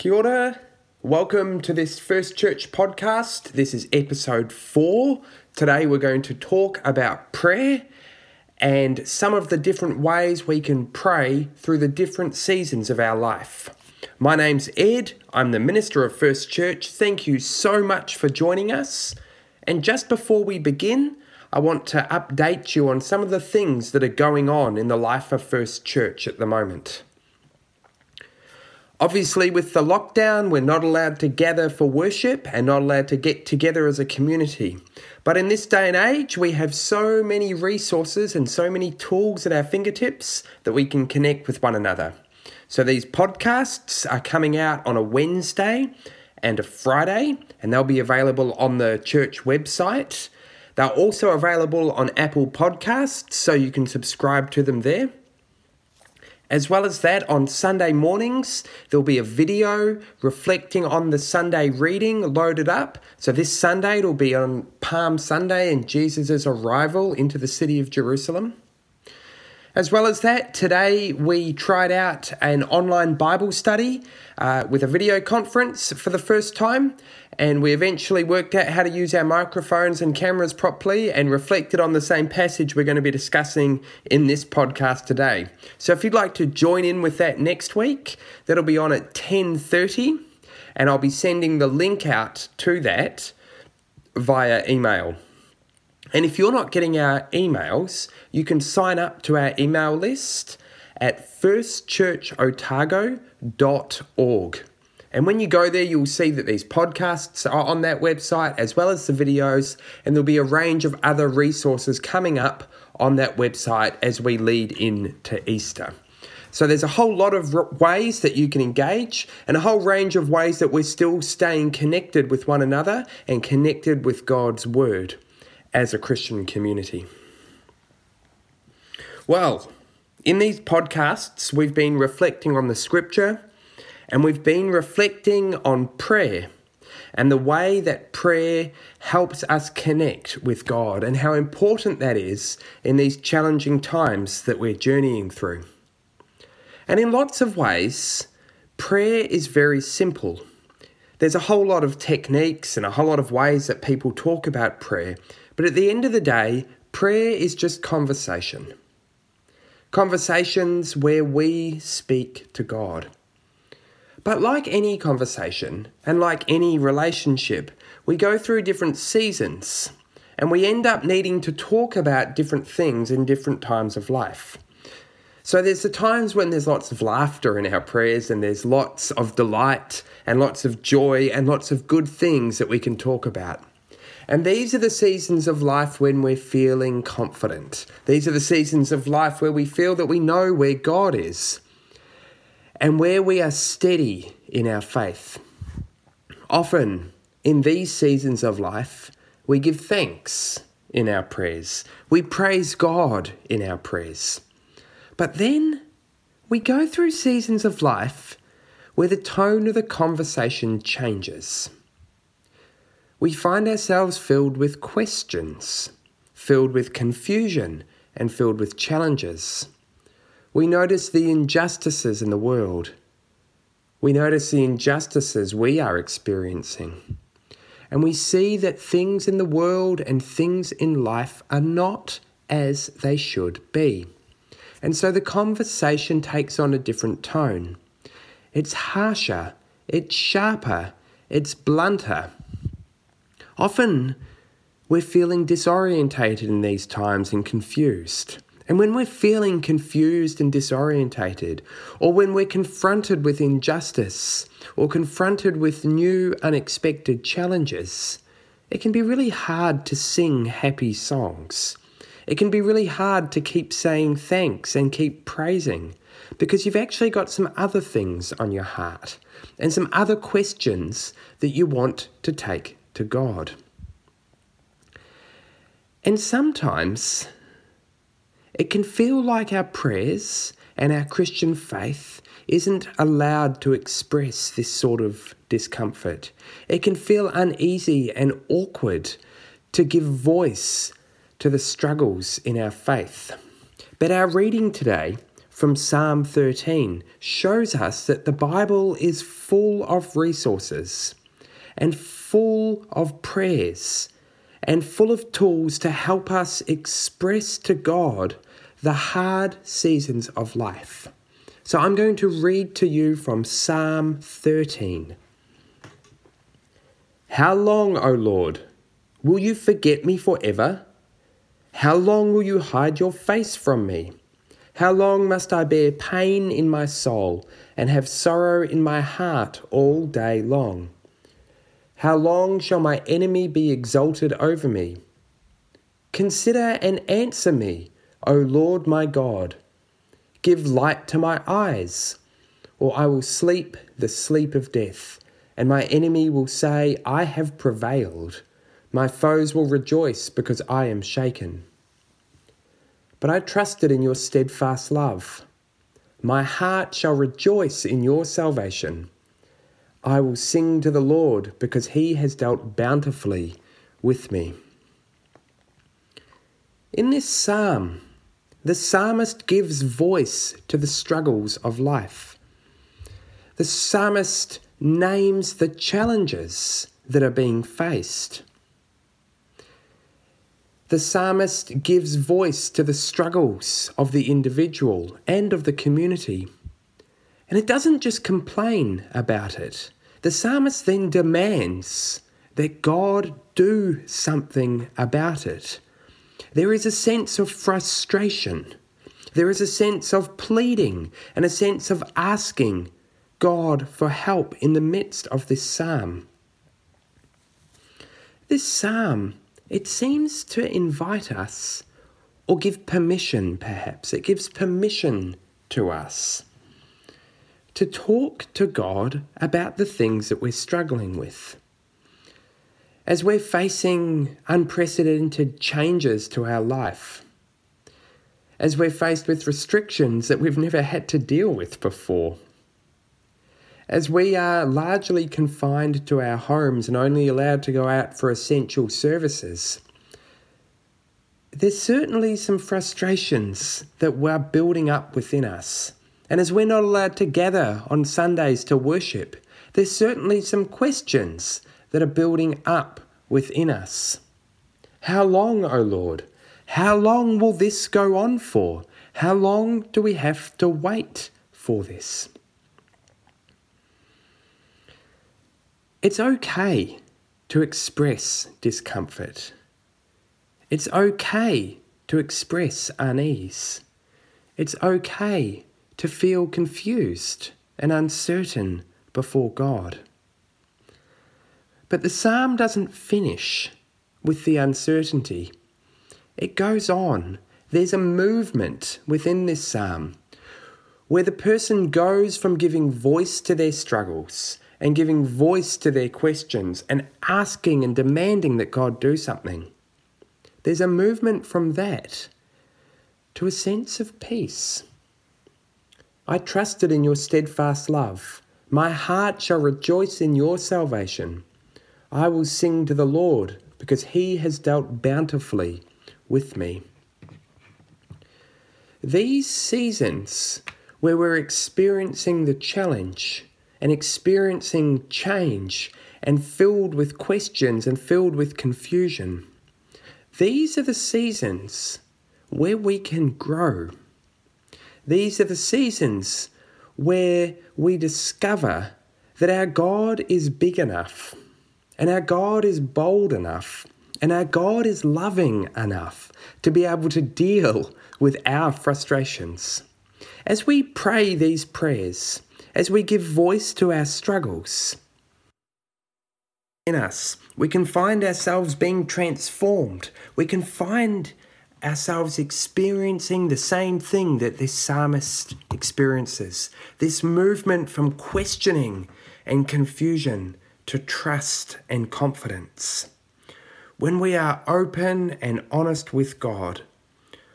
Kia ora. Welcome to this First Church podcast. This is episode four. Today we're going to talk about prayer and some of the different ways we can pray through the different seasons of our life. My name's Ed. I'm the minister of First Church. Thank you so much for joining us. And just before we begin, I want to update you on some of the things that are going on in the life of First Church at the moment. Obviously, with the lockdown, we're not allowed to gather for worship and not allowed to get together as a community. But in this day and age, we have so many resources and so many tools at our fingertips that we can connect with one another. So these podcasts are coming out on a Wednesday and a Friday, and they'll be available on the church website. They're also available on Apple Podcasts, so you can subscribe to them there. As well as that, on Sunday mornings, there'll be a video reflecting on the Sunday reading loaded up. So, this Sunday, it'll be on Palm Sunday and Jesus' arrival into the city of Jerusalem. As well as that, today we tried out an online Bible study uh, with a video conference for the first time, and we eventually worked out how to use our microphones and cameras properly and reflected on the same passage we're going to be discussing in this podcast today. So if you'd like to join in with that next week, that'll be on at 10:30, and I'll be sending the link out to that via email. And if you're not getting our emails, you can sign up to our email list at firstchurchotago.org. And when you go there, you'll see that these podcasts are on that website as well as the videos, and there'll be a range of other resources coming up on that website as we lead into Easter. So there's a whole lot of ways that you can engage and a whole range of ways that we're still staying connected with one another and connected with God's Word as a Christian community. Well, in these podcasts, we've been reflecting on the scripture and we've been reflecting on prayer and the way that prayer helps us connect with God and how important that is in these challenging times that we're journeying through. And in lots of ways, prayer is very simple. There's a whole lot of techniques and a whole lot of ways that people talk about prayer, but at the end of the day, prayer is just conversation. Conversations where we speak to God. But like any conversation and like any relationship, we go through different seasons and we end up needing to talk about different things in different times of life. So there's the times when there's lots of laughter in our prayers and there's lots of delight and lots of joy and lots of good things that we can talk about. And these are the seasons of life when we're feeling confident. These are the seasons of life where we feel that we know where God is and where we are steady in our faith. Often, in these seasons of life, we give thanks in our prayers. We praise God in our prayers. But then we go through seasons of life where the tone of the conversation changes we find ourselves filled with questions, filled with confusion, and filled with challenges. We notice the injustices in the world. We notice the injustices we are experiencing. And we see that things in the world and things in life are not as they should be. And so the conversation takes on a different tone. It's harsher, it's sharper, it's blunter. Often we're feeling disorientated in these times and confused. And when we're feeling confused and disorientated, or when we're confronted with injustice, or confronted with new unexpected challenges, it can be really hard to sing happy songs. It can be really hard to keep saying thanks and keep praising because you've actually got some other things on your heart and some other questions that you want to take to God. And sometimes it can feel like our prayers and our Christian faith isn't allowed to express this sort of discomfort. It can feel uneasy and awkward to give voice to the struggles in our faith. But our reading today from Psalm 13 shows us that the Bible is full of resources and full of prayers and full of tools to help us express to God the hard seasons of life. So I'm going to read to you from Psalm 13. How long, O Lord, will you forget me forever? How long will you hide your face from me? How long must I bear pain in my soul and have sorrow in my heart all day long? How long shall my enemy be exalted over me? Consider and answer me, O Lord my God. Give light to my eyes, or I will sleep the sleep of death, and my enemy will say, I have prevailed. My foes will rejoice because I am shaken. But I trusted in your steadfast love. My heart shall rejoice in your salvation. I will sing to the Lord because he has dealt bountifully with me. In this psalm, the psalmist gives voice to the struggles of life. The psalmist names the challenges that are being faced. The psalmist gives voice to the struggles of the individual and of the community. And it doesn't just complain about it. The psalmist then demands that God do something about it. There is a sense of frustration. There is a sense of pleading and a sense of asking God for help in the midst of this psalm. This psalm, it seems to invite us, or give permission perhaps, it gives permission to us to talk to God about the things that we're struggling with as we're facing unprecedented changes to our life, as we're faced with restrictions that we've never had to deal with before, as we are largely confined to our homes and only allowed to go out for essential services. There's certainly some frustrations that we're building up within us. And as we're not allowed to gather on Sundays to worship, there's certainly some questions that are building up within us. How long, O Lord? How long will this go on for? How long do we have to wait for this? It's okay to express discomfort. It's okay to express unease. It's okay to feel confused and uncertain before God. But the psalm doesn't finish with the uncertainty. It goes on. There's a movement within this psalm where the person goes from giving voice to their struggles and giving voice to their questions and asking and demanding that God do something. There's a movement from that to a sense of peace. I trusted in your steadfast love. My heart shall rejoice in your salvation. I will sing to the Lord because he has dealt bountifully with me. These seasons where we're experiencing the challenge and experiencing change and filled with questions and filled with confusion, these are the seasons where we can grow. These are the seasons where we discover that our God is big enough and our God is bold enough and our God is loving enough to be able to deal with our frustrations. As we pray these prayers, as we give voice to our struggles, in us, we can find ourselves being transformed. We can find ourselves experiencing the same thing that this psalmist experiences this movement from questioning and confusion to trust and confidence. When we are open and honest with God,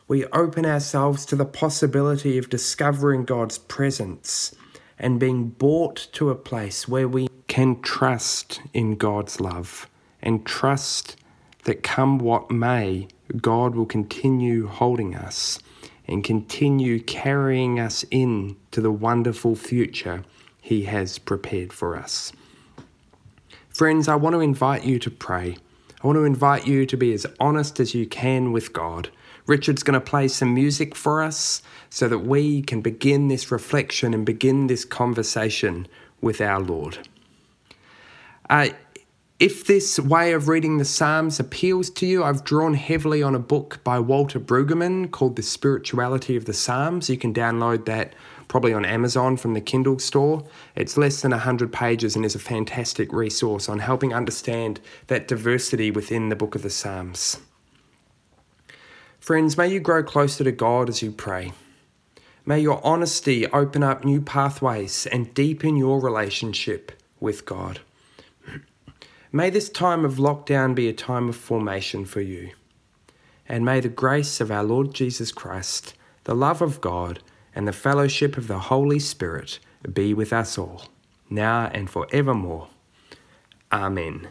we open ourselves to the possibility of discovering God's presence and being brought to a place where we can trust in God's love and trust that come what may, God will continue holding us and continue carrying us in to the wonderful future He has prepared for us. Friends, I want to invite you to pray. I want to invite you to be as honest as you can with God. Richard's going to play some music for us so that we can begin this reflection and begin this conversation with our Lord. Uh, if this way of reading the Psalms appeals to you, I've drawn heavily on a book by Walter Brueggemann called The Spirituality of the Psalms. You can download that probably on Amazon from the Kindle store. It's less than 100 pages and is a fantastic resource on helping understand that diversity within the book of the Psalms. Friends, may you grow closer to God as you pray. May your honesty open up new pathways and deepen your relationship with God. May this time of lockdown be a time of formation for you. And may the grace of our Lord Jesus Christ, the love of God, and the fellowship of the Holy Spirit be with us all, now and forevermore. Amen.